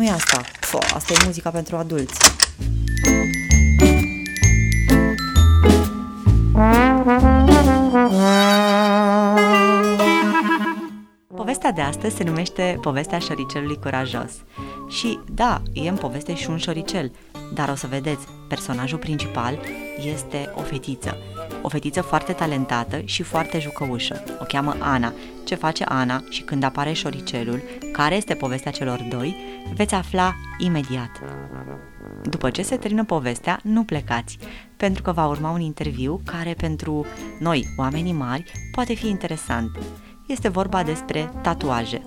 nu e asta. Fo, asta e muzica pentru adulți. Povestea de astăzi se numește Povestea șoricelului curajos. Și da, e în poveste și un șoricel, dar o să vedeți, personajul principal este o fetiță. O fetiță foarte talentată și foarte jucăușă. O cheamă Ana. Ce face Ana și când apare șoricelul, care este povestea celor doi, veți afla imediat. După ce se termină povestea, nu plecați, pentru că va urma un interviu care pentru noi, oamenii mari, poate fi interesant. Este vorba despre tatuaje.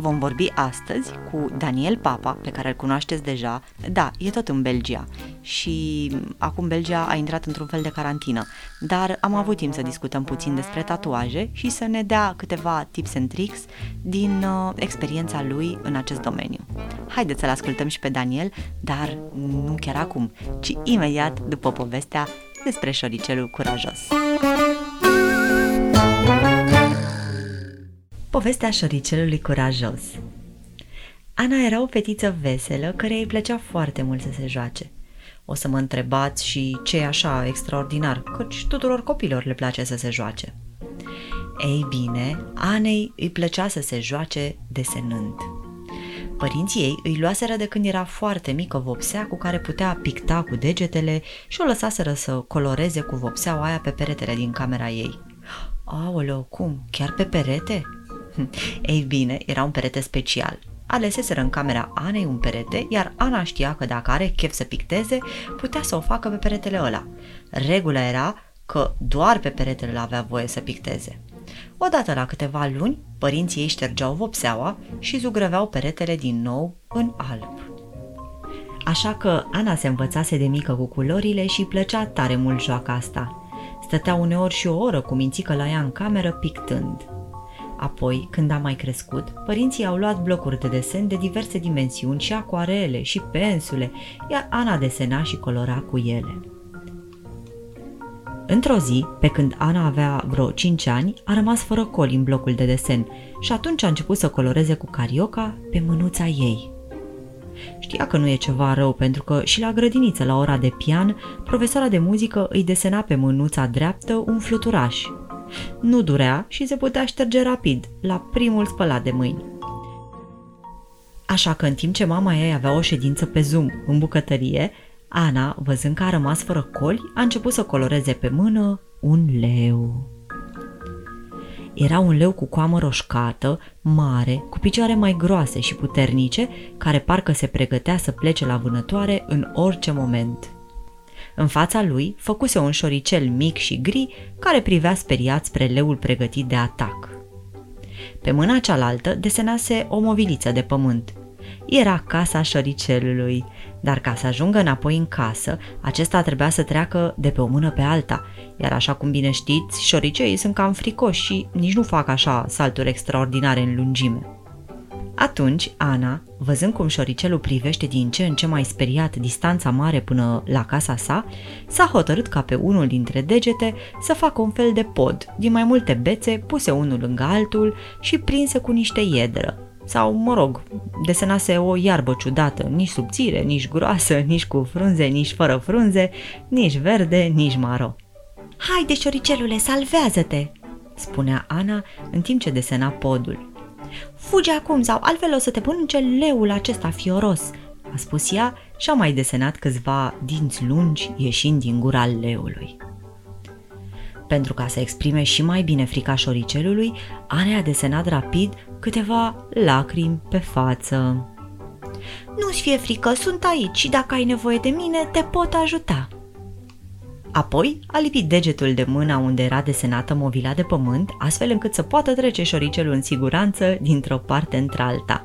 Vom vorbi astăzi cu Daniel Papa, pe care îl cunoașteți deja. Da, e tot în Belgia și acum Belgia a intrat într-un fel de carantină, dar am avut timp să discutăm puțin despre tatuaje și să ne dea câteva tips and tricks din uh, experiența lui în acest domeniu. Haideți să-l ascultăm și pe Daniel, dar nu chiar acum, ci imediat după povestea despre șoricelul curajos. Povestea șoricelului curajos Ana era o fetiță veselă care îi plăcea foarte mult să se joace. O să mă întrebați și ce e așa extraordinar, căci tuturor copilor le place să se joace. Ei bine, Anei îi plăcea să se joace desenând. Părinții ei îi luaseră de când era foarte mică vopsea cu care putea picta cu degetele și o lăsaseră să coloreze cu vopseaua aia pe peretele din camera ei. Aoleo, cum? Chiar pe perete? Ei bine, era un perete special. Aleseseră în camera Anei un perete, iar Ana știa că dacă are chef să picteze, putea să o facă pe peretele ăla. Regula era că doar pe peretele ăla avea voie să picteze. Odată la câteva luni, părinții ei ștergeau vopseaua și zugrăveau peretele din nou în alb. Așa că Ana se învățase de mică cu culorile și plăcea tare mult joaca asta. Stătea uneori și o oră cu mințică la ea în cameră pictând – Apoi, când a mai crescut, părinții au luat blocuri de desen de diverse dimensiuni și acuarele și pensule, iar Ana desena și colora cu ele. Într-o zi, pe când Ana avea vreo 5 ani, a rămas fără coli în blocul de desen și atunci a început să coloreze cu carioca pe mânuța ei. Știa că nu e ceva rău pentru că și la grădiniță, la ora de pian, profesoara de muzică îi desena pe mânuța dreaptă un fluturaș, nu durea și se putea șterge rapid, la primul spălat de mâini. Așa că în timp ce mama ei avea o ședință pe Zoom în bucătărie, Ana, văzând că a rămas fără coli, a început să coloreze pe mână un leu. Era un leu cu coamă roșcată, mare, cu picioare mai groase și puternice, care parcă se pregătea să plece la vânătoare în orice moment. În fața lui făcuse un șoricel mic și gri care privea speriat spre leul pregătit de atac. Pe mâna cealaltă desenase o moviliță de pământ. Era casa șoricelului, dar ca să ajungă înapoi în casă, acesta trebuia să treacă de pe o mână pe alta, iar așa cum bine știți, șoriceii sunt cam fricoși și nici nu fac așa salturi extraordinare în lungime. Atunci, Ana, văzând cum șoricelul privește din ce în ce mai speriat distanța mare până la casa sa, s-a hotărât ca pe unul dintre degete să facă un fel de pod din mai multe bețe puse unul lângă altul și prinse cu niște iedră. Sau, mă rog, desenase o iarbă ciudată, nici subțire, nici groasă, nici cu frunze, nici fără frunze, nici verde, nici maro. Haide, șoricelule, salvează-te!" spunea Ana în timp ce desena podul. Fugi acum sau altfel o să te pun în leul acesta fioros, a spus ea și a mai desenat câțiva dinți lungi ieșind din gura leului. Pentru ca să exprime și mai bine frica șoricelului, Ana a desenat rapid câteva lacrimi pe față. Nu-ți fie frică, sunt aici și dacă ai nevoie de mine, te pot ajuta, Apoi a lipit degetul de mâna unde era desenată movila de pământ, astfel încât să poată trece șoricelul în siguranță dintr-o parte într-alta.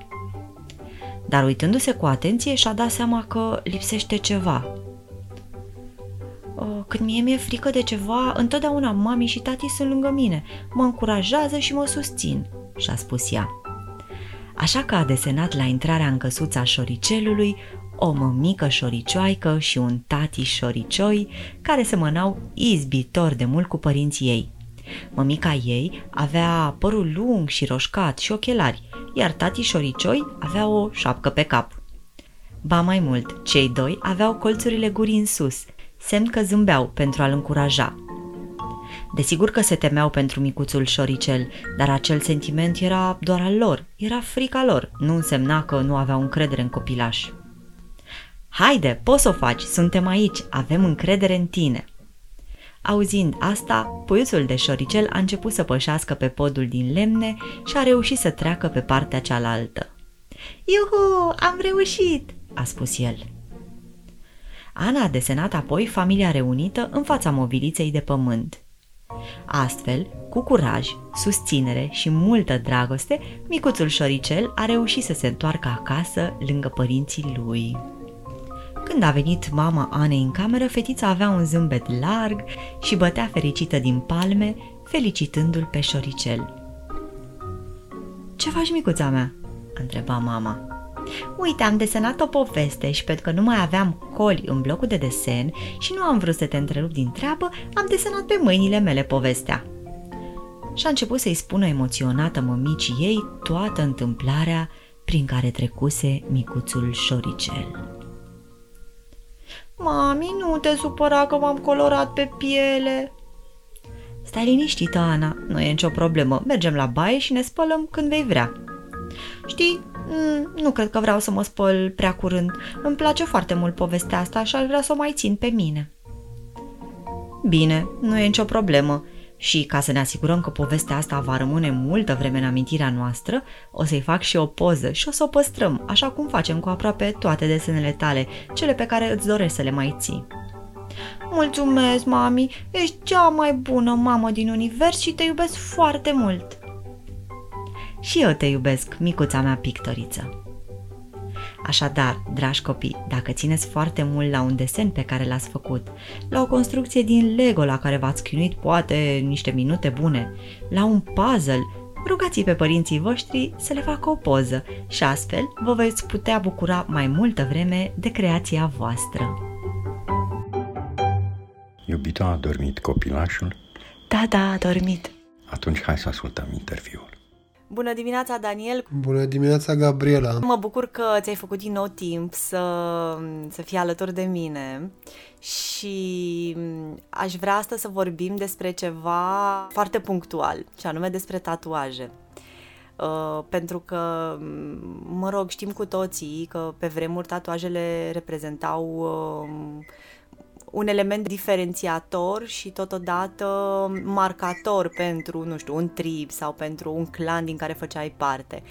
Dar uitându-se cu atenție și-a dat seama că lipsește ceva. Când mie mi-e frică de ceva, întotdeauna mami și tati sunt lângă mine, mă încurajează și mă susțin, și-a spus ea. Așa că a desenat la intrarea în căsuța șoricelului o mămică șoricioaică și un tati șoricioi care semănau izbitor de mult cu părinții ei. Mămica ei avea părul lung și roșcat și ochelari, iar tati șoricioi avea o șapcă pe cap. Ba mai mult, cei doi aveau colțurile gurii în sus, semn că zâmbeau pentru a-l încuraja. Desigur că se temeau pentru micuțul șoricel, dar acel sentiment era doar al lor, era frica lor, nu însemna că nu aveau încredere în copilaș. Haide, poți să o faci, suntem aici, avem încredere în tine. Auzind asta, puiuțul de șoricel a început să pășească pe podul din lemne și a reușit să treacă pe partea cealaltă. Iuhu, am reușit!" a spus el. Ana a desenat apoi familia reunită în fața mobiliței de pământ. Astfel, cu curaj, susținere și multă dragoste, micuțul șoricel a reușit să se întoarcă acasă lângă părinții lui. Când a venit mama Anei în cameră, fetița avea un zâmbet larg și bătea fericită din palme, felicitându-l pe șoricel. Ce faci, micuța mea?" a întrebat mama. Uite, am desenat o poveste și pentru că nu mai aveam coli în blocul de desen și nu am vrut să te întrerup din treabă, am desenat pe mâinile mele povestea. Și a început să-i spună emoționată mămicii ei toată întâmplarea prin care trecuse micuțul șoricel. Mami, nu te supăra că m-am colorat pe piele. Stai liniștită, Ana, nu e nicio problemă. Mergem la baie și ne spălăm când vei vrea. Știi, mm, nu cred că vreau să mă spăl prea curând. Îmi place foarte mult povestea asta și aș vrea să o mai țin pe mine. Bine, nu e nicio problemă. Și ca să ne asigurăm că povestea asta va rămâne multă vreme în amintirea noastră, o să-i fac și o poză și o să o păstrăm, așa cum facem cu aproape toate desenele tale, cele pe care îți dorești să le mai ții. Mulțumesc, mami! Ești cea mai bună mamă din univers și te iubesc foarte mult! Și eu te iubesc, micuța mea pictoriță! Așadar, dragi copii, dacă țineți foarte mult la un desen pe care l-ați făcut, la o construcție din Lego la care v-ați chinuit poate niște minute bune, la un puzzle, rugați pe părinții voștri să le facă o poză și astfel vă veți putea bucura mai multă vreme de creația voastră. Iubito, a dormit copilașul? Da, da, a dormit. Atunci hai să ascultăm interviul. Bună dimineața, Daniel! Bună dimineața, Gabriela! Mă bucur că ți-ai făcut din nou timp să, să fii alături de mine și aș vrea astăzi să vorbim despre ceva foarte punctual, și anume despre tatuaje. Uh, pentru că, mă rog, știm cu toții că pe vremuri tatuajele reprezentau uh, un element diferențiator și totodată marcator pentru, nu știu, un trib sau pentru un clan din care făceai parte.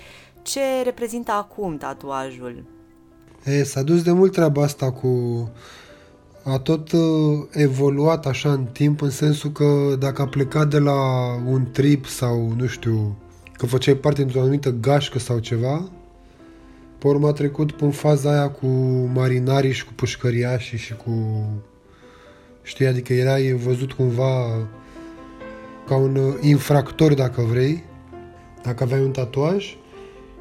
Ce reprezintă acum tatuajul? E, s-a dus de mult treaba asta cu... A tot uh, evoluat așa în timp, în sensul că dacă a plecat de la un trip sau, nu știu, că făceai parte dintr-o anumită gașcă sau ceva, pe urmă a trecut în faza aia cu marinarii și cu pușcăriașii și cu Știi, adică erai văzut cumva ca un uh, infractor, dacă vrei, dacă aveai un tatuaj.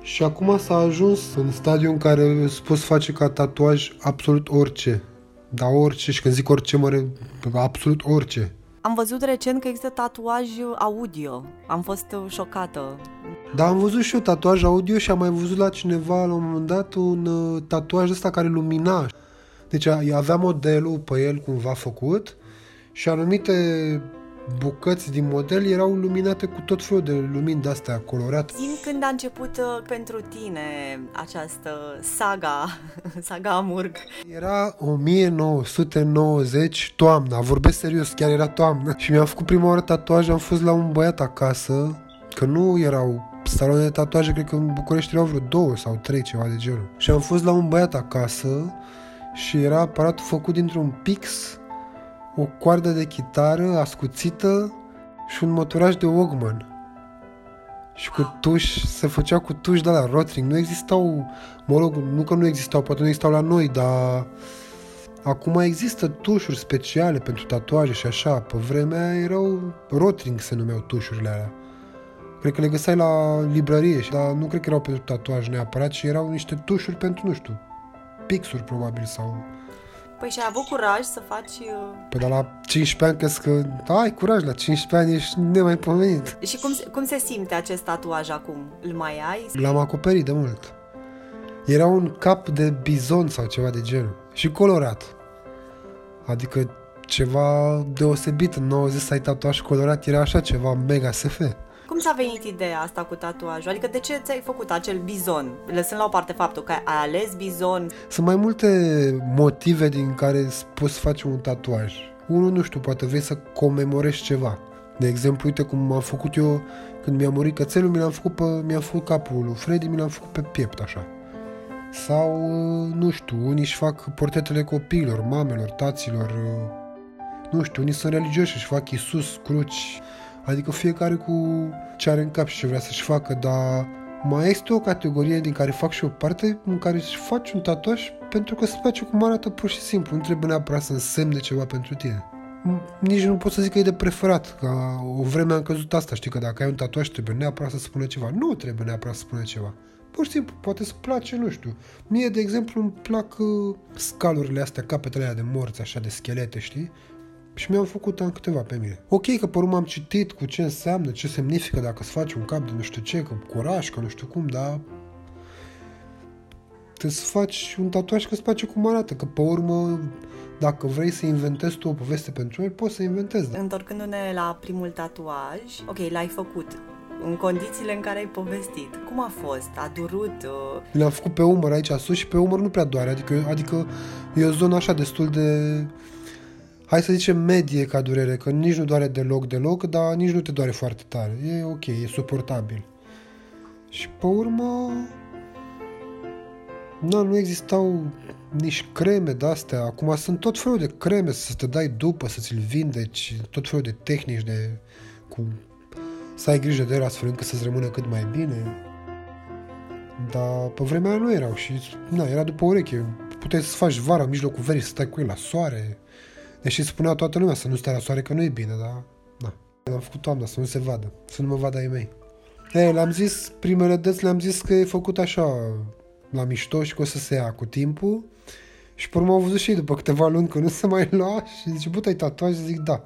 Și acum s-a ajuns în stadiul în care îți poți face ca tatuaj absolut orice. Da, orice. Și când zic orice, mă absolut orice. Am văzut recent că există tatuaj audio. Am fost uh, șocată. Da, am văzut și eu tatuaj audio și am mai văzut la cineva la un moment dat un uh, tatuaj ăsta care lumina. Deci avea modelul pe el cumva făcut și anumite bucăți din model erau luminate cu tot felul de lumini de-astea colorate. Din când a început uh, pentru tine această saga, saga Amurg? Era 1990, toamna, vorbesc serios, chiar era toamnă. Și mi-am făcut prima oară tatuaj, am fost la un băiat acasă, că nu erau saloane de tatuaje, cred că în București erau vreo două sau trei, ceva de genul. Și am fost la un băiat acasă și era aparatul făcut dintr-un pix, o coardă de chitară ascuțită și un motoraj de Walkman. Și cu tuși, se făcea cu tuși de la Rotring. Nu existau, mă rog, nu că nu existau, poate nu existau la noi, dar acum există tușuri speciale pentru tatuaje și așa. Pe vremea erau Rotring se numeau tușurile alea. Cred că le găseai la librărie, dar nu cred că erau pentru tatuaj neapărat, ci erau niște tușuri pentru, nu știu, pixuri probabil sau Păi și ai avut curaj să faci... uh, Păi dar la 15 ani crezi că ai curaj, la 15 ani ești nemaipomenit. Și cum, se- cum se simte acest tatuaj acum? Îl mai ai? L-am acoperit de mult. Era un cap de bizon sau ceva de genul. Și colorat. Adică ceva deosebit. În 90 să ai tatuaj colorat era așa ceva mega SF. Cum ți-a venit ideea asta cu tatuajul? Adică de ce ți-ai făcut acel bizon? Lăsând la o parte faptul că ai ales bizon, Sunt mai multe motive din care poți face un tatuaj. Unul, nu știu, poate vrei să comemorezi ceva. De exemplu, uite cum am făcut eu când mi-a murit cățelul, mi l-am făcut, pe, mi-am făcut capul lui Freddy, mi l-am făcut pe piept, așa. Sau, nu știu, unii își fac portretele copiilor, mamelor, taților, nu știu, unii sunt religioși, își fac Iisus, cruci, adică fiecare cu ce are în cap și ce vrea să-și facă, dar mai este o categorie din care fac și o parte în care își faci un tatuaj pentru că îți place cum arată pur și simplu, nu trebuie neapărat să însemne ceva pentru tine. Nici nu pot să zic că e de preferat, că o vreme am căzut asta, știi, că dacă ai un tatuaj trebuie neapărat să spună ceva. Nu trebuie neapărat să spună ceva. Pur și simplu, poate să place, nu știu. Mie, de exemplu, îmi plac uh, scalurile astea, capetele alea de morți, așa, de schelete, știi? Și mi-am făcut am câteva pe mine. Ok, că pe urmă am citit cu ce înseamnă, ce semnifică dacă îți faci un cap de nu știu ce, că curaj, că nu știu cum, dar trebuie să faci un tatuaj că îți place cum arată, că pe urmă, dacă vrei să inventezi tu o poveste pentru el, poți să inventezi. Da? întorcându-ne la primul tatuaj, ok, l-ai făcut în condițiile în care ai povestit. Cum a fost? A durut? Uh, Le-am făcut pe umăr aici sus și pe umăr nu prea doare, adică, adică e o zonă așa destul de, hai să zicem medie ca durere, că nici nu doare deloc, deloc, dar nici nu te doare foarte tare. E ok, e suportabil. Și pe urmă, na, nu existau nici creme de-astea. Acum sunt tot felul de creme să te dai după, să ți-l vindeci, tot felul de tehnici de cu să ai grijă de el astfel încât să-ți rămână cât mai bine. Dar pe vremea aia nu erau și na, era după ureche. Puteai să faci vara în mijlocul verii, să stai cu el la soare. Deși spunea toată lumea să nu stai la soare că nu e bine, dar na. L-am făcut toamna să nu se vadă, să nu mă vadă ai mei. Ei, le-am zis, primele dăți le-am zis că e făcut așa la mișto și că o să se ia cu timpul. Și pe urmă au văzut și ei după câteva luni că nu se mai lua și zice, bă, ai tatuaj? Zic, da.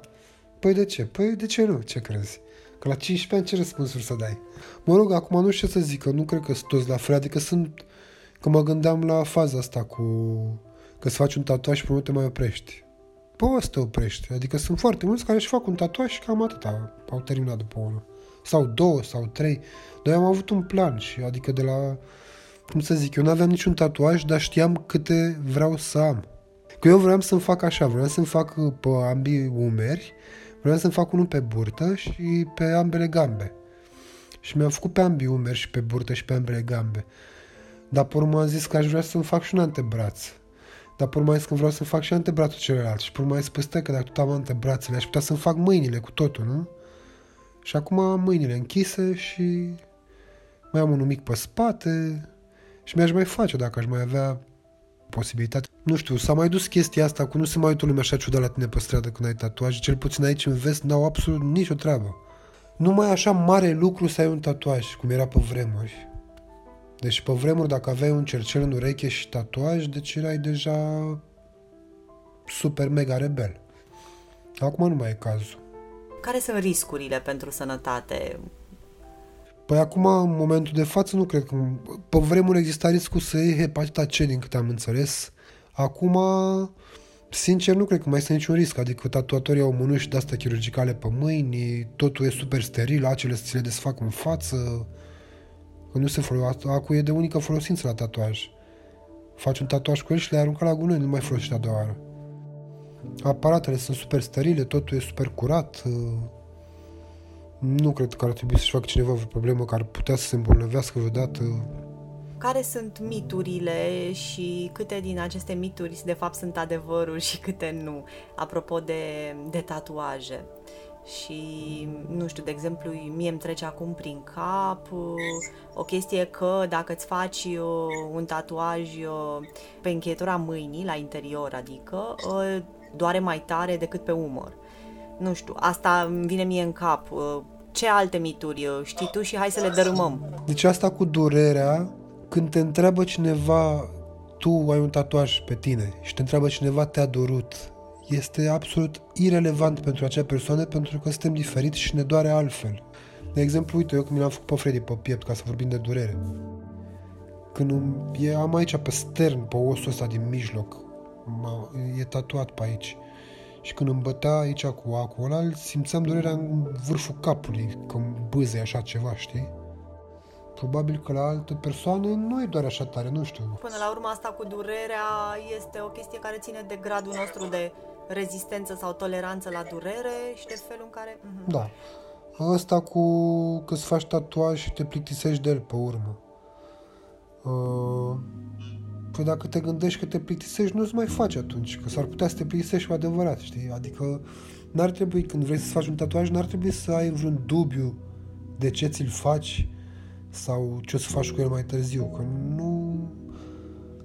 Păi de ce? Păi de ce nu? Ce crezi? Că la 15 ani ce răspunsuri să dai? Mă rog, acum nu știu ce să zic, că nu cred că sunt toți la fel, adică sunt... Că mă gândeam la faza asta cu... Că să faci un tatuaj și pe urmă te mai oprești. Poți să te oprești. Adică sunt foarte mulți care își fac un tatuaj și cam atâta au terminat după unul. Sau două, sau trei. Dar eu am avut un plan și adică de la... Cum să zic, eu nu aveam niciun tatuaj, dar știam câte vreau să am. Că eu vreau să-mi fac așa, vreau să-mi fac pe ambii umeri, vreau să-mi fac unul pe burtă și pe ambele gambe. Și mi-am făcut pe ambii umeri și pe burtă și pe ambele gambe. Dar pe urmă am zis că aș vrea să-mi fac și un antebraț. Dar pe urmă am zis că vreau să fac și antebrațul celălalt. Și pe urmă am zis, păi stai că dacă tot am antebrațele, aș putea să-mi fac mâinile cu totul, nu? Și acum am mâinile închise și mai am unul mic pe spate și mi-aș mai face dacă aș mai avea posibilitate. Nu știu, s-a mai dus chestia asta cu nu se mai uită lumea așa ciudat la tine pe stradă când ai tatuaj. Cel puțin aici în vest n-au absolut nicio treabă. Nu mai e așa mare lucru să ai un tatuaj, cum era pe vremuri. Deci pe vremuri dacă aveai un cercel în ureche și tatuaj, deci erai deja super mega rebel. Acum nu mai e cazul. care sunt riscurile pentru sănătate? Păi acum, în momentul de față, nu cred că... Pe vremuri exista riscul să iei hepatita C, din câte am înțeles. Acum, sincer, nu cred că mai este niciun risc. Adică tatuatorii au mânuși de-astea chirurgicale pe mâini, totul e super steril, acele să ți le desfac în față. Că nu se folosește. Acu e de unică folosință la tatuaj. Faci un tatuaj cu el și le aruncă la gunoi, nu mai folosești a doua oară. Aparatele sunt super sterile, totul e super curat. Nu cred că ar trebui să-și facă cineva o problemă care ar putea să se îmbolnăvească vreodată. Care sunt miturile și câte din aceste mituri de fapt sunt adevăruri și câte nu, apropo de, de tatuaje? Și, nu știu, de exemplu, mie îmi trece acum prin cap uh, o chestie că dacă îți faci uh, un tatuaj uh, pe încheietura mâinii, la interior, adică, doare mai tare decât pe umăr. Nu știu, asta îmi vine mie în cap. Ce alte mituri știi tu și hai să le dărâmăm. Deci asta cu durerea, când te întreabă cineva tu ai un tatuaj pe tine și te întreabă cineva te-a dorut, este absolut irelevant pentru acea persoană pentru că suntem diferiți și ne doare altfel. De exemplu, uite, eu când mi l-am făcut pe Freddy pe piept, ca să vorbim de durere, când îmi, e, am aici pe stern, pe osul ăsta din mijloc, e tatuat pe aici. Și când îmi bătea aici cu acul ăla, simțeam durerea în vârful capului, când bâze așa ceva, știi? Probabil că la altă persoană nu e doar așa tare, nu știu. Până la urmă asta cu durerea este o chestie care ține de gradul nostru de rezistență sau toleranță la durere și de felul în care... Uh-huh. Da. Asta cu că îți faci tatuaj și te plictisești de el pe urmă. Uh, păi dacă te gândești că te plictisești, nu-ți mai faci atunci, că s-ar putea să te plictisești cu adevărat, știi? Adică n-ar trebui, când vrei să faci un tatuaj, n-ar trebui să ai vreun dubiu de ce ți-l faci sau ce o să faci cu el mai târziu, că nu...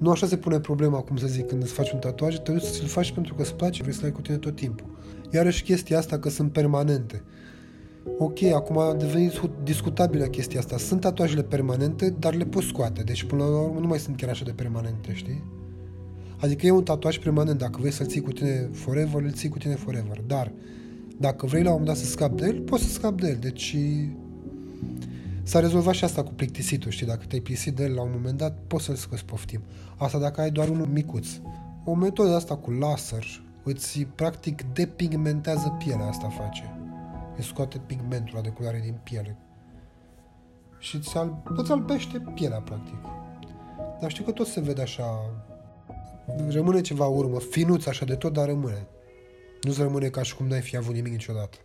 Nu așa se pune problema, cum să zic, când îți faci un tatuaj, te duci să-l faci pentru că îți place, vrei să-l ai cu tine tot timpul. Iarăși chestia asta că sunt permanente. Ok, acum a devenit discutabilă chestia asta. Sunt tatuajele permanente, dar le poți scoate. Deci, până la urmă, nu mai sunt chiar așa de permanente, știi? Adică e un tatuaj permanent. Dacă vrei să-l ții cu tine forever, îl ții cu tine forever. Dar, dacă vrei la un moment dat să scapi de el, poți să scapi de el. Deci, s-a rezolvat și asta cu plictisitul, știi? Dacă te-ai plictisit de el la un moment dat, poți să-l scoți poftim. Asta dacă ai doar unul micuț. O metodă asta cu laser îți, practic, depigmentează pielea asta face îți scoate pigmentul la de culoare din piele. Și îți, al, îți albește pielea, practic. Dar știu că tot se vede așa... Rămâne ceva urmă, finuț așa de tot, dar rămâne. Nu-ți rămâne ca și cum n-ai fi avut nimic niciodată.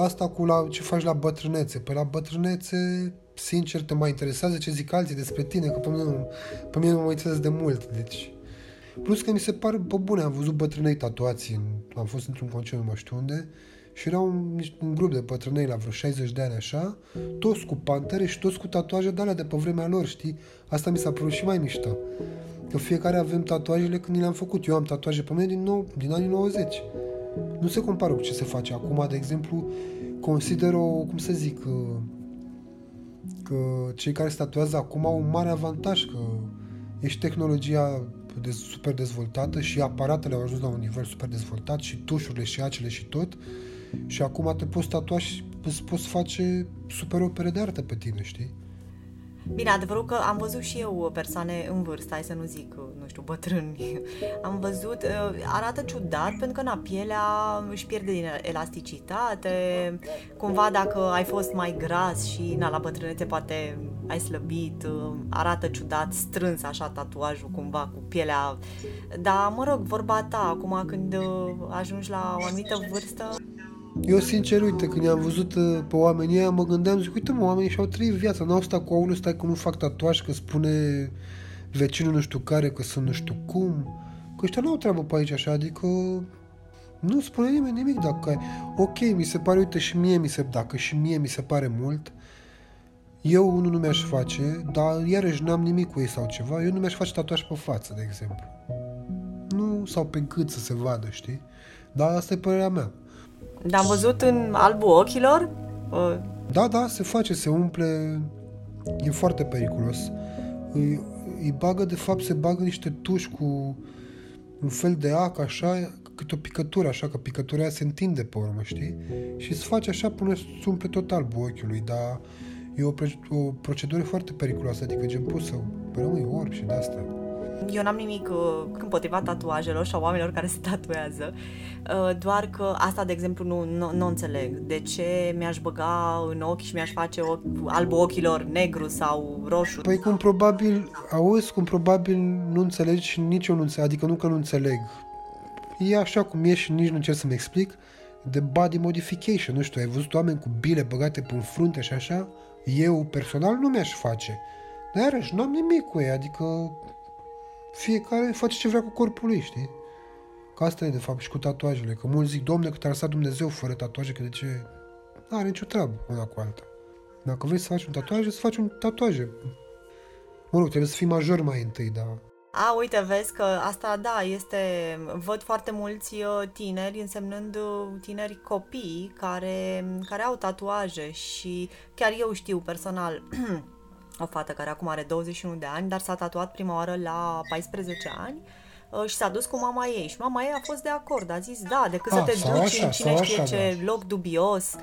Asta cu la, ce faci la bătrânețe. Păi la bătrânețe, sincer, te mai interesează ce zic alții despre tine, că pe mine, pe mine nu mă interesează de mult. Deci, Plus că mi se pare, pe bune, am văzut bătrânei tatuați, în, am fost într-un concert, nu mai știu unde, și era un, un grup de bătrânei la vreo 60 de ani așa, toți cu pantere și toți cu tatuaje de alea de pe vremea lor, știi? Asta mi s-a părut și mai mișto. Că fiecare avem tatuajele când ni le-am făcut. Eu am tatuaje pe mine din, nou, din anii 90. Nu se compară cu ce se face acum, de exemplu, consider o, cum să zic, că, că cei care se tatuează acum au un mare avantaj, că ești tehnologia de super dezvoltată și aparatele au ajuns la un nivel super dezvoltat și tușurile și acele și tot și acum te poți tatua și îți poți face super opere de artă pe tine, știi? Bine, adevărul că am văzut și eu persoane în vârstă, hai să nu zic, nu știu, bătrâni. Am văzut, uh, arată ciudat pentru că na, pielea își pierde din elasticitate. Cumva dacă ai fost mai gras și na, la bătrânețe poate ai slăbit, uh, arată ciudat, strâns așa tatuajul cumva cu pielea. Dar mă rog, vorba ta, acum când uh, ajungi la o anumită vârstă, eu, sincer, uite, când i-am văzut uh, pe oamenii ăia, mă gândeam, zic, uite, mă, oamenii și-au trăit viața, n-au stat cu aulul, stai că nu fac tatuaj, că spune vecinul nu știu care, că sunt nu știu cum. Că ăștia nu au treabă pe aici așa, adică nu spune nimeni nimic dacă ai. Ok, mi se pare, uite, și mie mi se, dacă și mie mi se pare mult, eu unul nu mi-aș face, dar iarăși n-am nimic cu ei sau ceva, eu nu mi-aș face tatuaj pe față, de exemplu. Nu, sau pe gât să se vadă, știi? Dar asta e părerea mea. Dar am văzut în albul ochilor? Da, da, se face, se umple. E foarte periculos. Îi, îi bagă, de fapt, se bagă niște tuși cu un fel de ac, așa, cât o picătură, așa, că picătura aia se întinde pe urmă, știi? Și îți face așa până îți umple tot albul ochiului, dar e o, o procedură foarte periculoasă, adică gen poți să rămâi orb și de asta. Eu n-am nimic uh, împotriva tatuajelor și a oamenilor care se tatuează, uh, doar că asta, de exemplu, nu, nu, nu înțeleg. De ce mi-aș băga în ochi și mi-aș face ochi, albul ochilor negru sau roșu? Păi cum probabil, auzi, cum probabil nu înțelegi și nici eu nu înțeleg, adică nu că nu înțeleg. E așa cum e și nici nu încerc să-mi explic, de body modification, nu știu, ai văzut oameni cu bile băgate pe frunte și așa? Eu, personal, nu mi-aș face. Dar iarăși, nu am nimic cu ei, adică fiecare face ce vrea cu corpul lui, știi? Că asta e de fapt și cu tatuajele. Că mulți zic, domne, că te-a lăsat Dumnezeu fără tatuaje, că de ce? Nu are nicio treabă una cu alta. Dacă vrei să faci un tatuaj, să faci un tatuaj. Mă rog, trebuie să fii major mai întâi, dar... A, uite, vezi că asta, da, este... Văd foarte mulți uh, tineri, însemnând uh, tineri copii, care, care au tatuaje și chiar eu știu personal o fată care acum are 21 de ani, dar s-a tatuat prima oară la 14 ani uh, și s-a dus cu mama ei și mama ei a fost de acord, a zis da, decât A, să te sau duci așa, în cine sau știe așa, ce da. loc dubios,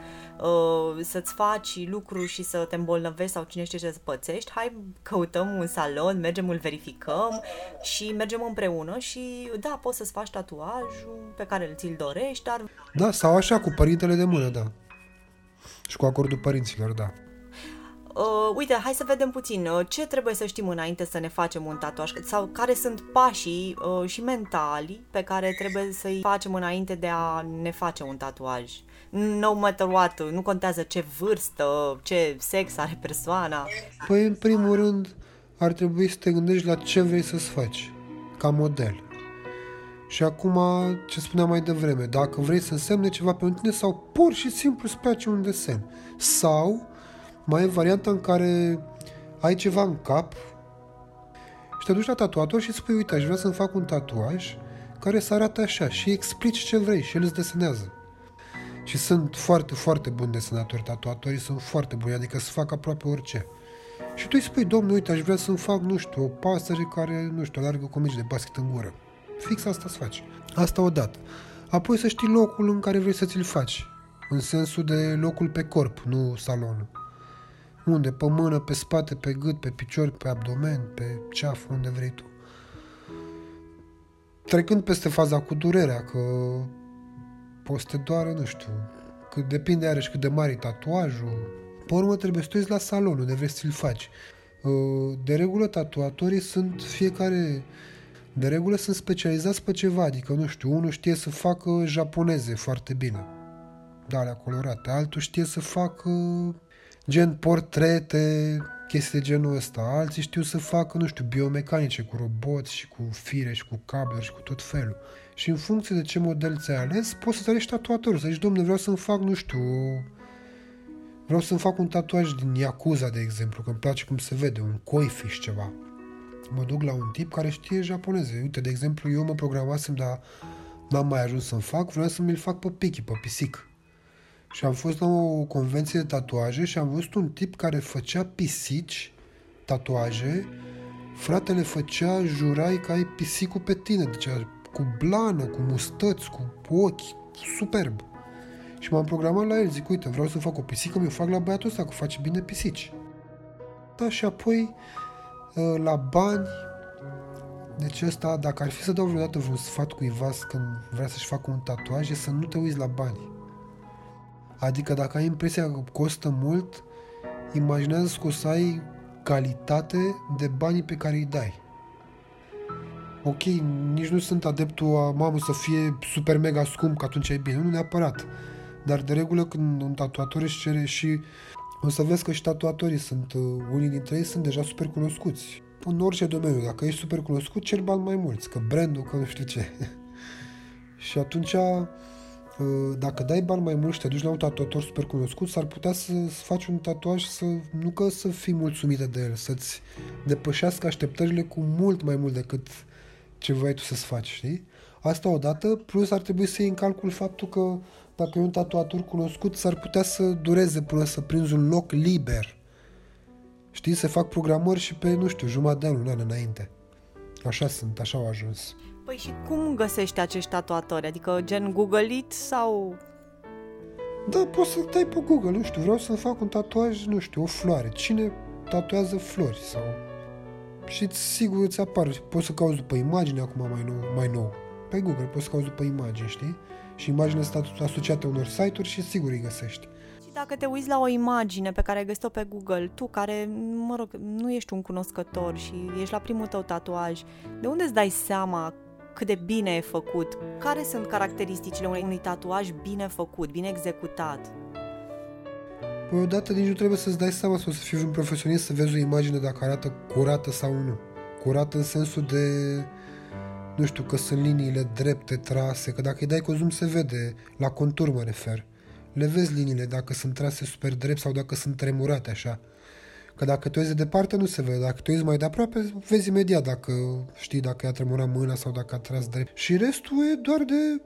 uh, să-ți faci lucruri și să te îmbolnăvești sau cine știe ce să pățești, hai căutăm un salon, mergem, îl verificăm și mergem împreună și da, poți să-ți faci tatuajul pe care ți-l dorești, dar Da, sau așa, cu părintele de mână, da. Și cu acordul părinților, da. Uh, uite, hai să vedem puțin uh, ce trebuie să știm înainte să ne facem un tatuaj sau care sunt pașii uh, și mentali pe care trebuie să-i facem înainte de a ne face un tatuaj. No matter what, nu contează ce vârstă, ce sex are persoana. Păi, în primul rând, ar trebui să te gândești la ce vrei să-ți faci, ca model. Și acum, ce spuneam mai devreme, dacă vrei să însemne ceva pentru tine sau pur și simplu îți place un desen. Sau, mai e varianta în care ai ceva în cap și te duci la tatuator și îți spui, uite, aș vrea să-mi fac un tatuaj care să arate așa și explici ce vrei și el îți desenează. Și sunt foarte, foarte buni desenatori tatuatorii, sunt foarte buni, adică să fac aproape orice. Și tu îi spui, domnule, uite, aș vrea să-mi fac, nu știu, o pasăre care, nu știu, alargă cu mici de basket în gură. Fix asta să faci. Asta odată. Apoi să știi locul în care vrei să ți-l faci. În sensul de locul pe corp, nu salonul. Unde? Pe mână, pe spate, pe gât, pe picior, pe abdomen, pe ceaf, unde vrei tu. Trecând peste faza cu durerea, că poți să te doară, nu știu, cât depinde iarăși cât de mare e tatuajul. Pe urmă trebuie să te uiți la salon unde vrei să ți-l faci. Uh, De regulă, tatuatorii sunt fiecare... De regulă sunt specializați pe ceva, adică, nu știu, unul știe să facă japoneze foarte bine, de alea colorate, altul știe să facă gen portrete, chestii de genul ăsta, alții știu să facă, nu știu, biomecanice cu roboți și cu fire și cu cabluri și cu tot felul. Și în funcție de ce model ți-ai ales, poți să-ți alegi tatuatorul, să zici, domnule, vreau să-mi fac, nu știu, vreau să-mi fac un tatuaj din Yakuza, de exemplu, că îmi place cum se vede, un koi fish ceva. Mă duc la un tip care știe japoneze. Uite, de exemplu, eu mă programasem, dar n-am mai ajuns să-mi fac, vreau să mi-l fac pe pichi, pe pisic. Și am fost la o convenție de tatuaje și am văzut un tip care făcea pisici, tatuaje, fratele făcea, jurai că ai pisicul pe tine, deci cu blană, cu mustăți, cu ochi, superb. Și m-am programat la el, zic, uite, vreau să fac o pisică, mi-o fac la băiatul ăsta, că face bine pisici. Da, și apoi, ă, la bani, deci ăsta, dacă ar fi să dau vreodată vreun sfat cuiva când vrea să-și facă un tatuaj, e să nu te uiți la bani. Adică dacă ai impresia că costă mult, imaginează că o să ai calitate de banii pe care îi dai. Ok, nici nu sunt adeptul a mamă să fie super mega scump, că atunci e bine, nu neapărat. Dar de regulă când un tatuator își cere și o să vezi că și tatuatorii sunt, uh, unii dintre ei sunt deja super cunoscuți. În orice domeniu, dacă ești super cunoscut, cer bani mai mulți, că brandul, că nu știu ce. și atunci, uh, dacă dai bani mai mulți și te duci la un tatuator super cunoscut, s-ar putea să să faci un tatuaj să, nu că să fii mulțumită de el, să-ți depășească așteptările cu mult mai mult decât ce vrei tu să-ți faci, știi? Asta odată, plus ar trebui să iei în calcul faptul că dacă e un tatuator cunoscut, s-ar putea să dureze până să prinzi un loc liber. Știi, se fac programări și pe, nu știu, jumătate de an, un an înainte. Așa sunt, așa au ajuns. Păi și cum găsești acești tatuatori? Adică gen Google It sau... Da, poți să dai pe Google, nu știu, vreau să fac un tatuaj, nu știu, o floare. Cine tatuează flori sau... Și sigur îți apar, poți să cauți după imagine acum mai nou, mai nou. Pe Google poți să cauți după imagini, știi? Și imaginea asta asociată unor site-uri și sigur îi găsești. Și dacă te uiți la o imagine pe care ai găsit-o pe Google, tu care, mă rog, nu ești un cunoscător și ești la primul tău tatuaj, de unde îți dai seama cât de bine e făcut? Care sunt caracteristicile unui, unui tatuaj bine făcut, bine executat? Păi odată nici nu trebuie să-ți dai seama sau să fii un profesionist să vezi o imagine dacă arată curată sau nu. Curată în sensul de, nu știu, că sunt liniile drepte, trase, că dacă îi dai cu zoom se vede, la contur mă refer. Le vezi liniile dacă sunt trase super drept sau dacă sunt tremurate așa. Că dacă te uiți de departe nu se vede, dacă te uiți mai de aproape vezi imediat dacă știi dacă i-a tremurat mâna sau dacă a tras drept. Și restul e doar de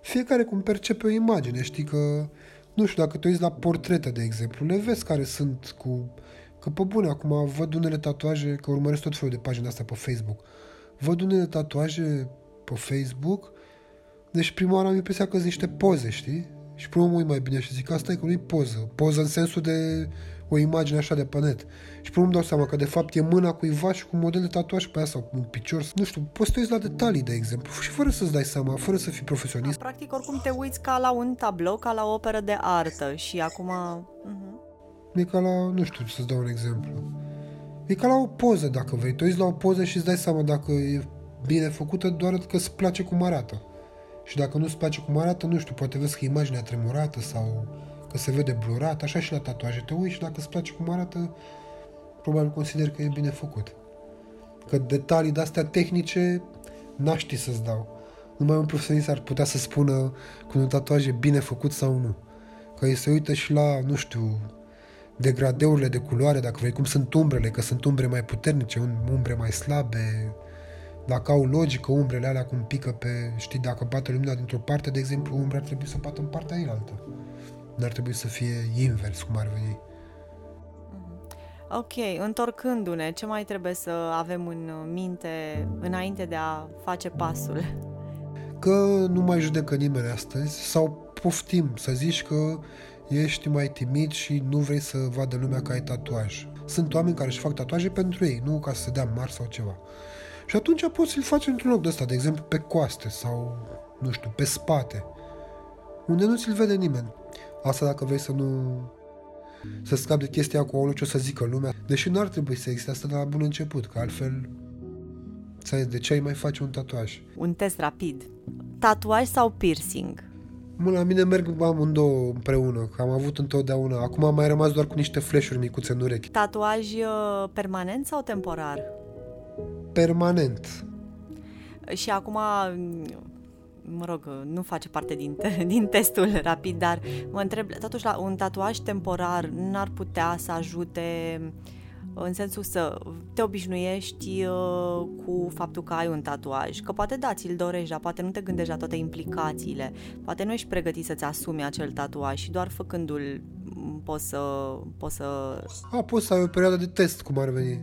fiecare cum percepe o imagine, știi că nu știu, dacă te uiți la portrete, de exemplu, le vezi care sunt cu Că pe bune, acum văd unele tatuaje, că urmăresc tot felul de pagini astea pe Facebook. Văd unele tatuaje pe Facebook, deci prima oară am impresia că sunt niște poze, știi? Și prima mă mai bine și zic, asta e că nu-i poză. Poză în sensul de o imagine așa de pe net. Și prima îmi dau seama că de fapt e mâna cuiva și cu un model de tatuaj pe ea sau un picior. Nu știu, poți să la detalii, de exemplu, și fără să-ți dai seama, fără să fii profesionist. Practic, oricum te uiți ca la un tablou, ca la o operă de artă și acum... Uh-huh. E ca la, nu știu, să-ți dau un exemplu. E ca la o poză, dacă vrei. Tu uiți la o poză și îți dai seama dacă e bine făcută doar că îți place cum arată. Și dacă nu-ți place cum arată, nu știu, poate vezi că imaginea tremurată sau că se vede blurat, așa și la tatuaje. Te uiți și dacă îți place cum arată, probabil consider că e bine făcut. Că detalii de-astea tehnice n-aș ști să-ți dau. Numai un profesionist ar putea să spună cu un tatuaj e bine făcut sau nu. Că îi se uită și la, nu știu, degradeurile de culoare, dacă vrei, cum sunt umbrele, că sunt umbre mai puternice, umbre mai slabe, dacă au logică umbrele alea cum pică pe, știi, dacă bate lumina dintr-o parte, de exemplu, umbra ar trebui să bată în partea ailaltă. Nu ar trebui să fie invers, cum ar veni. Mhm. Ok, întorcându-ne, ce mai trebuie să avem în minte înainte de a face pasul? Că nu mai judecă nimeni astăzi sau poftim să zici că ești mai timid și nu vrei să vadă lumea că ai tatuaj. Sunt oameni care își fac tatuaje pentru ei, nu ca să se dea mari sau ceva. Și atunci poți să-l faci într-un loc de ăsta, de exemplu pe coaste sau, nu știu, pe spate, unde nu ți-l vede nimeni. Asta dacă vrei să nu să scapi de chestia cu ce o să zică lumea. Deși nu ar trebui să existe asta de la bun început, că altfel de ce ai mai face un tatuaj? Un test rapid. Tatuaj sau piercing? Mă, la mine merg amândouă împreună, că am avut întotdeauna. Acum am mai rămas doar cu niște flash-uri micuțe în urechi. Tatuaj uh, permanent sau temporar? Permanent. Și acum mă rog, nu face parte din, din testul rapid, dar mă întreb, totuși la un tatuaj temporar n-ar putea să ajute în sensul să te obișnuiești uh, cu faptul că ai un tatuaj, că poate da, ți-l dorești, dar poate nu te gândești la toate implicațiile, poate nu ești pregătit să-ți asumi acel tatuaj și doar făcându-l poți să... Poți să... A, poți să ai o perioadă de test, cum ar veni.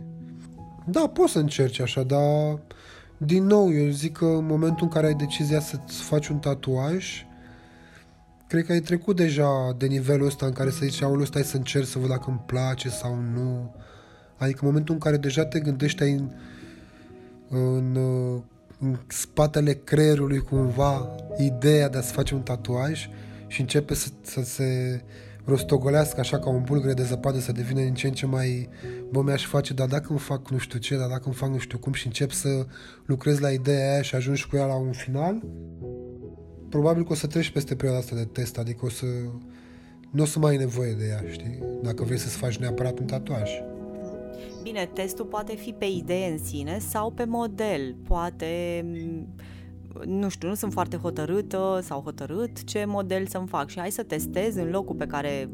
Da, poți să încerci așa, dar din nou, eu zic că în momentul în care ai decizia să-ți faci un tatuaj, cred că ai trecut deja de nivelul ăsta în care să zici, aoleu, stai să încerc să văd dacă îmi place sau nu. Adică în momentul în care deja te gândești ai în, în, în spatele creierului cumva ideea de a-ți face un tatuaj și începe să, să se rostogolească așa ca un bulgăre de zăpadă să devină din ce în ce mai bă, mi-aș face, dar dacă îmi fac nu știu ce, dar dacă îmi fac nu știu cum și încep să lucrez la ideea aia și ajungi cu ea la un final, probabil că o să treci peste perioada asta de test, adică o să nu o să mai ai nevoie de ea, știi? Dacă vrei să-ți faci neapărat un tatuaj. Bine, testul poate fi pe idee în sine sau pe model. Poate nu știu, nu sunt foarte hotărâtă sau hotărât ce model să-mi fac și hai să testez în locul pe care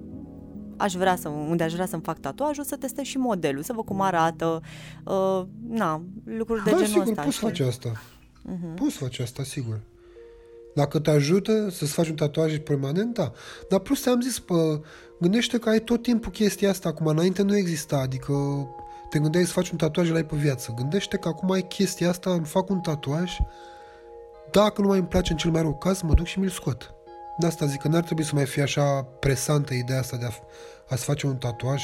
aș vrea să, unde aș vrea să-mi fac tatuajul, să testez și modelul, să văd cum arată, uh, na, lucruri de da, genul sigur, ăsta. poți face asta. Uh-huh. Poți face asta, sigur. Dacă te ajută să-ți faci un tatuaj permanent, da. Dar plus te-am zis, pă, gândește că ai tot timpul chestia asta, acum înainte nu exista, adică te gândeai să faci un tatuaj la pe viață. Gândește că acum ai chestia asta, îmi fac un tatuaj, dacă nu mai îmi place în cel mai rău caz, mă duc și mi-l scot. De asta zic că n-ar trebui să mai fie așa presantă ideea asta de a, a-ți face un tatuaj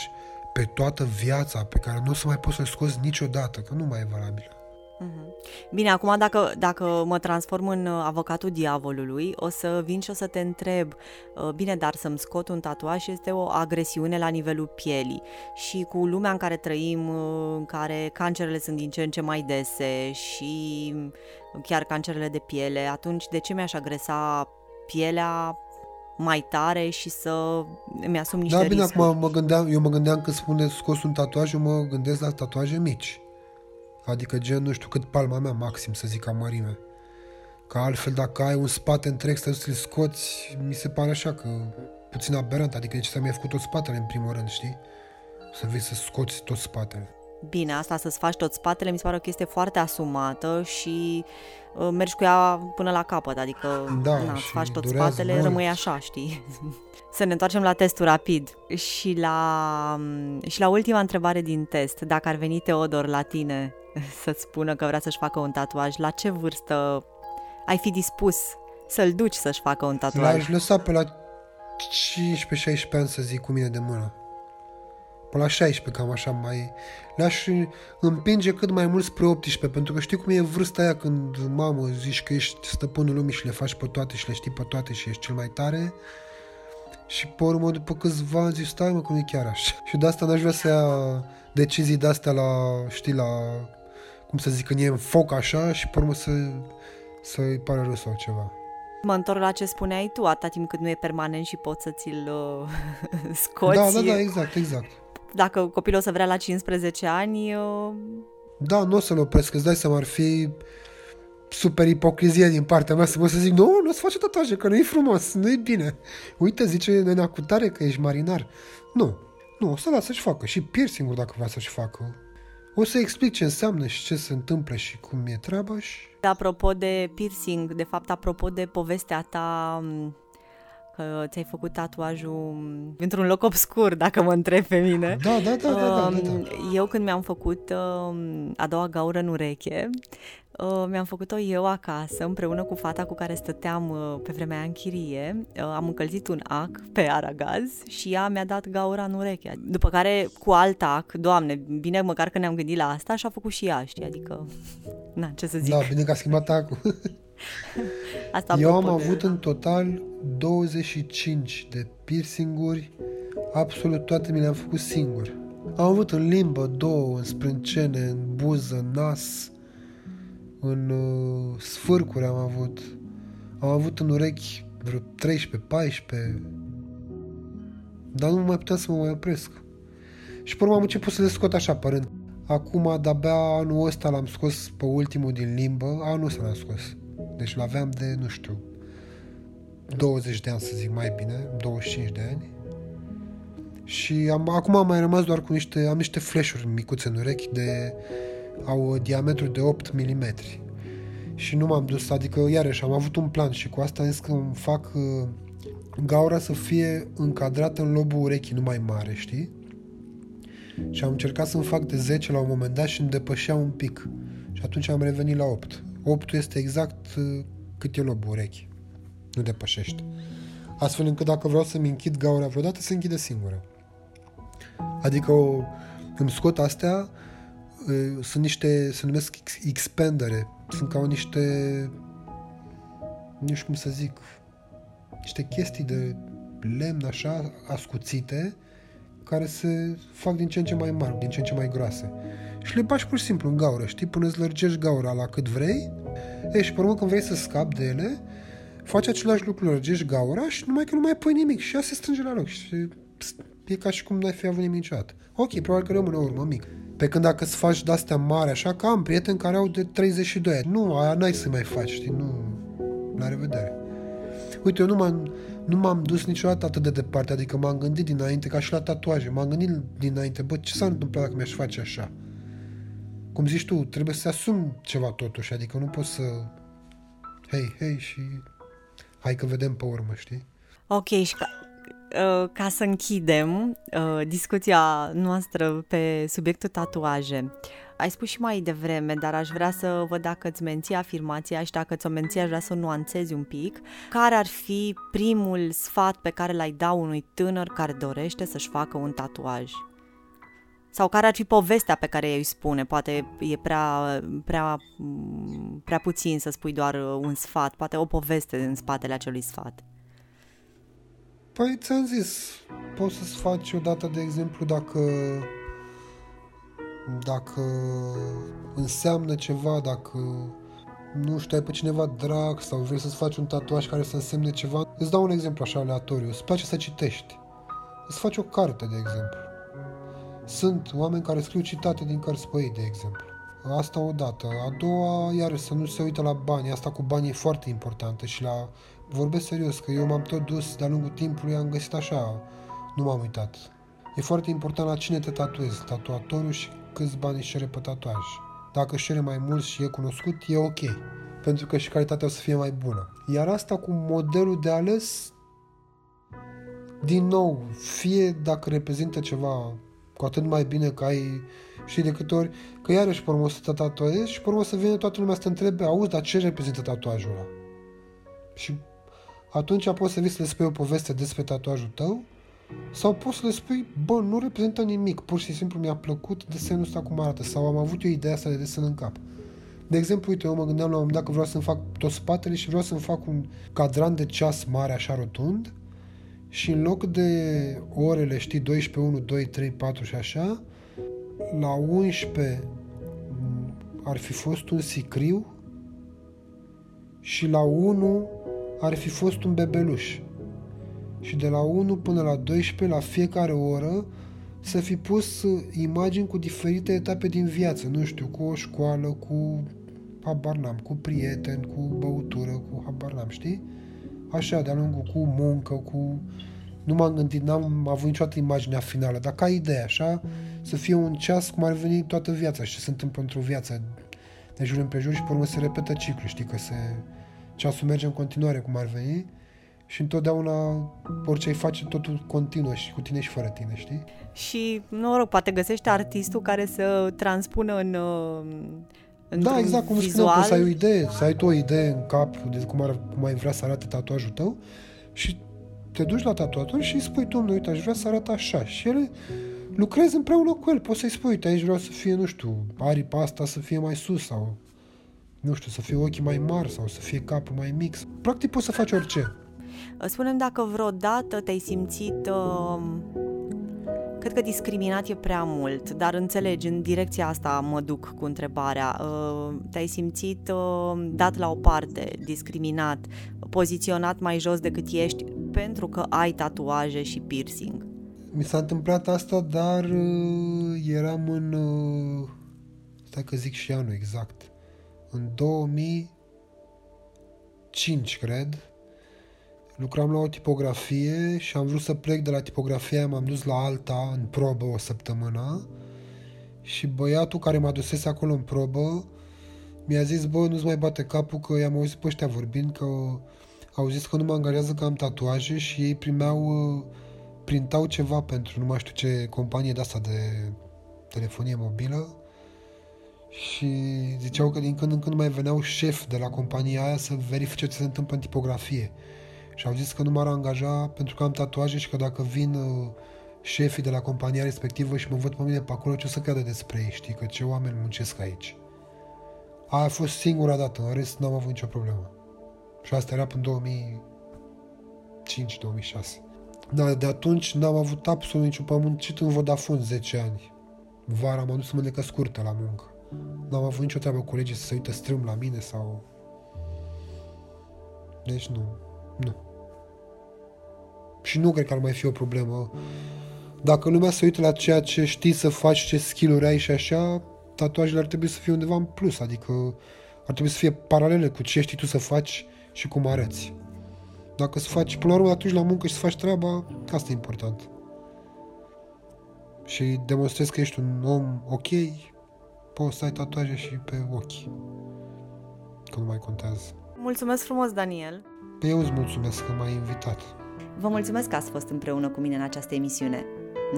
pe toată viața pe care nu o să mai poți să-l scoți niciodată, că nu mai e valabil. Mhm. Bine, acum dacă, dacă mă transform în uh, avocatul diavolului, o să vin și o să te întreb, uh, bine, dar să-mi scot un tatuaj este o agresiune la nivelul pielii și cu lumea în care trăim, uh, în care cancerele sunt din ce în ce mai dese și chiar cancerele de piele, atunci de ce mi-aș agresa pielea mai tare și să îmi asum niște Da, bine, riscuri. acum mă gândeam, eu mă gândeam că spune scos un tatuaj, eu mă gândesc la tatuaje mici. Adică gen, nu știu cât palma mea maxim, să zic, ca mărime. Că altfel, dacă ai un spate întreg să ți-l scoți, mi se pare așa că puțin aberant. Adică ce să mi-ai făcut tot spatele în primul rând, știi? Să vii să scoți tot spatele. Bine, asta să-ți faci tot spatele mi se pare o chestie foarte asumată și uh, mergi cu ea până la capăt, adică Da, na, îți și faci tot durează spatele, mult. rămâi așa, știi? să ne întoarcem la testul rapid. Și la, și la ultima întrebare din test, dacă ar veni Teodor la tine să-ți spună că vrea să-și facă un tatuaj, la ce vârstă ai fi dispus să-l duci să-și facă un tatuaj? L-aș lăsa pe la 15-16 ani să zic cu mine de mână. Pe la 16, cam așa mai... Le-aș împinge cât mai mult spre 18, pentru că știi cum e vârsta aia când, mamă, zici că ești stăpânul lumii și le faci pe toate și le știi pe toate și ești cel mai tare. Și pe urmă, după câțiva ani, zici, stai mă, că nu e chiar așa. Și de asta n-aș vrea să ia decizii de-astea la, știi, la, cum să zic, când e în foc așa și pe urmă să, să-i pare rău sau ceva. Mă întorc la ce spuneai tu, atâta timp cât nu e permanent și poți să ți-l uh, scoți. Da, da, da, exact, exact. Dacă copilul o să vrea la 15 ani, uh, Da, nu o să-l opresc, îți dai seama, ar fi super ipocrizie din partea mea să mă să zic, nu, nu o să face tatuaje, că nu e frumos, nu e bine. Uite, zice nena cu tare că ești marinar. Nu, nu, o să lasă să-și facă și piercing dacă vrea să-și facă. O să explic ce înseamnă și ce se întâmplă și cum e treaba și... apropo de piercing, de fapt, apropo de povestea ta m, că ți-ai făcut tatuajul m, într-un loc obscur, dacă mă întreb pe mine. Da, da, da, da, da, da, da. Um, Eu când mi-am făcut um, a doua gaură în ureche, uh, mi-am făcut-o eu acasă, împreună cu fata cu care stăteam uh, pe vremea aia în chirie. Uh, Am încălzit un ac pe aragaz și ea mi-a dat gaura în ureche. După care, cu alt ac, doamne, bine măcar că ne-am gândit la asta și a făcut și ea, știi, adică... Na, ce să zic. Da, bine că a schimbat acum. Asta Eu am apropo de- avut în total 25 de piercinguri, absolut toate mi le-am făcut singur. Am avut în limbă două, în sprâncene, în buză, în nas, în uh, sfârcuri am avut. Am avut în urechi vreo 13-14, dar nu mai puteam să mă mai opresc. Și pe urmă am început să le scot așa pe rând. Acum, de-abia anul ăsta l-am scos pe ultimul din limbă, anul ăsta l-am scos. Deci l-aveam de, nu știu, 20 de ani, să zic mai bine, 25 de ani. Și am, acum am mai rămas doar cu niște, am niște flash-uri micuțe în urechi de, au diametru de 8 mm. Și nu m-am dus, adică iarăși am avut un plan și cu asta am zis că îmi fac uh, gaura să fie încadrată în lobul urechii, nu mai mare, știi? Și am încercat să-mi fac de 10 la un moment dat și îmi depășea un pic. Și atunci am revenit la 8. 8 este exact uh, cât e lobul urechii. Nu depășește. Astfel încât dacă vreau să-mi închid gaura vreodată, se închide singură. Adică o, îmi scot astea, uh, sunt niște, se numesc ex- expandere. Sunt ca o niște, nu știu cum să zic, niște chestii de lemn așa, ascuțite, care se fac din ce în ce mai mari, din ce în ce mai groase. Și le bagi pur și simplu în gaură, știi, până îți lărgești gaura la cât vrei. E, și pe urmă când vrei să scapi de ele, faci același lucru, lărgești gaura și numai că nu mai pui nimic și ea se strânge la loc și pst, e ca și cum n-ai fi avut nimic niciodată. Ok, probabil că rămâne o urmă mic. Pe când dacă îți faci de-astea mari așa, că am prieteni care au de 32 ani. Nu, aia n-ai să mai faci, știi, nu... La revedere. Uite, eu nu m-am, nu m-am dus niciodată atât de departe, adică m-am gândit dinainte, ca și la tatuaje, m-am gândit dinainte, bă, ce s-ar întâmpla dacă mi-aș face așa? Cum zici tu, trebuie să asumi ceva totuși, adică nu poți să... Hei, hei și... Hai că vedem pe urmă, știi? Ok, și ca, uh, ca să închidem uh, discuția noastră pe subiectul tatuaje, ai spus și mai devreme, dar aș vrea să văd dacă îți menții afirmația și dacă ți-o menții, aș vrea să o nuanțezi un pic. Care ar fi primul sfat pe care l-ai da unui tânăr care dorește să-și facă un tatuaj? Sau care ar fi povestea pe care îi spune? Poate e prea, prea, m, prea puțin să spui doar uh, un sfat, poate o poveste în spatele acelui sfat. Păi ți-am zis, poți să-ți faci odată, de exemplu, dacă dacă înseamnă ceva, dacă nu știu, ai pe cineva drag sau vrei să-ți faci un tatuaj care să însemne ceva, îți dau un exemplu așa aleatoriu. Îți place să citești. Îți faci o carte, de exemplu. Sunt oameni care scriu citate din cărți pe ei, de exemplu. Asta o dată. A doua, iarăși, să nu se uită la bani. Asta cu bani e foarte importantă și la... Vorbesc serios, că eu m-am tot dus de-a lungul timpului, am găsit așa, nu m-am uitat. E foarte important la cine te tatuezi, tatuatorul și câți bani își cere pe tatuaj. Dacă își cere mai mult și e cunoscut, e ok. Pentru că și calitatea o să fie mai bună. Iar asta cu modelul de ales, din nou, fie dacă reprezintă ceva cu atât mai bine că ai știi de câte ori, că iarăși pe urmă o să te tatuezi și pe urmă o să vină toată lumea să te întrebe, auzi, dar ce reprezintă tatuajul ăla? Și atunci poți să vii să le spui o poveste despre tatuajul tău sau poți să le spui, bă, nu reprezintă nimic, pur și simplu mi-a plăcut desenul ăsta cum arată sau am avut eu ideea asta de desen în cap. De exemplu, uite, eu mă gândeam la un moment dat că vreau să-mi fac tot spatele și vreau să-mi fac un cadran de ceas mare așa rotund și în loc de orele, știi, 12, 1, 2, 3, 4 și așa, la 11 ar fi fost un sicriu și la 1 ar fi fost un bebeluș. Și de la 1 până la 12, la fiecare oră, să fi pus imagini cu diferite etape din viață, nu știu, cu o școală, cu habar n-am, cu prieteni, cu băutură, cu habar n-am, știi? Așa, de-a lungul, cu muncă, cu... Nu m-am gândit, n-am avut niciodată imaginea finală, dar ca idee, așa, să fie un ceas cum ar veni toată viața și ce se întâmplă într-o viață de jur împrejur și pe urmă se repetă ciclu, știi, că se, ceasul merge în continuare cum ar veni și întotdeauna orice ai face, totul continuă și cu tine și fără tine, știi? Și, nu rog, poate găsești artistul care să transpună în uh, da, exact, cum vizual. spuneam, să ai o idee, să ai tu o idee în cap de cum, ar, cum ai vrea să arate tatuajul tău și te duci la tatuator și îi spui, domnule, uite, aș vrea să arate așa. Și ele lucrezi împreună cu el. Poți să-i spui, uite, aici vreau să fie, nu știu, aripa asta să fie mai sus sau, nu știu, să fie ochii mai mari sau să fie capul mai mic. Practic poți să faci orice. Spunem dacă vreodată te-ai simțit, uh, cred că discriminat e prea mult, dar înțelegi, în direcția asta mă duc cu întrebarea. Uh, te-ai simțit uh, dat la o parte, discriminat, poziționat mai jos decât ești pentru că ai tatuaje și piercing? Mi s-a întâmplat asta, dar uh, eram în... Uh, stai că zic și anul exact. În 2005, cred. Lucram la o tipografie și am vrut să plec de la tipografie, m-am dus la alta în probă o săptămână și băiatul care m-a dusese acolo în probă mi-a zis, bă, nu-ți mai bate capul că i-am auzit pe ăștia vorbind că au zis că nu mă angajează că am tatuaje și ei primeau uh, printau ceva pentru nu mai știu ce companie de asta de telefonie mobilă și ziceau că din când în când mai veneau șef de la compania aia să verifice ce se întâmplă în tipografie. Și au zis că nu m-ar angaja pentru că am tatuaje și că dacă vin uh, șefii de la compania respectivă și mă văd pe mine pe acolo, ce o să creadă despre ei, știi, că ce oameni muncesc aici. Aia a fost singura dată, în rest n-am avut nicio problemă. Și asta era până 2005-2006. Da, de atunci n-am avut absolut niciun pământ în Vodafone 10 ani. Vara m-am dus să mă scurtă la muncă. N-am avut nicio treabă cu colegii să se uită strâm la mine sau... Deci nu. Nu. Și nu cred că ar mai fi o problemă. Dacă lumea se uită la ceea ce știi să faci, ce skill-uri ai și așa, tatuajele ar trebui să fie undeva în plus, adică ar trebui să fie paralele cu ce știi tu să faci și cum arăți. Dacă să faci, până la urmă, atunci la muncă și să faci treaba, asta e important. Și demonstrezi că ești un om ok, poți să ai tatuaje și pe ochi. Că nu mai contează. Mulțumesc frumos, Daniel! Pe eu îți mulțumesc că m-ai invitat. Vă mulțumesc că ați fost împreună cu mine în această emisiune.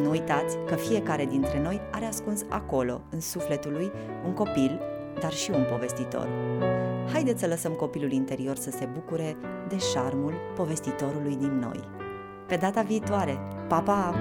Nu uitați că fiecare dintre noi are ascuns acolo, în sufletul lui, un copil, dar și un povestitor. Haideți să lăsăm copilul interior să se bucure de șarmul povestitorului din noi. Pe data viitoare! Pa, pa!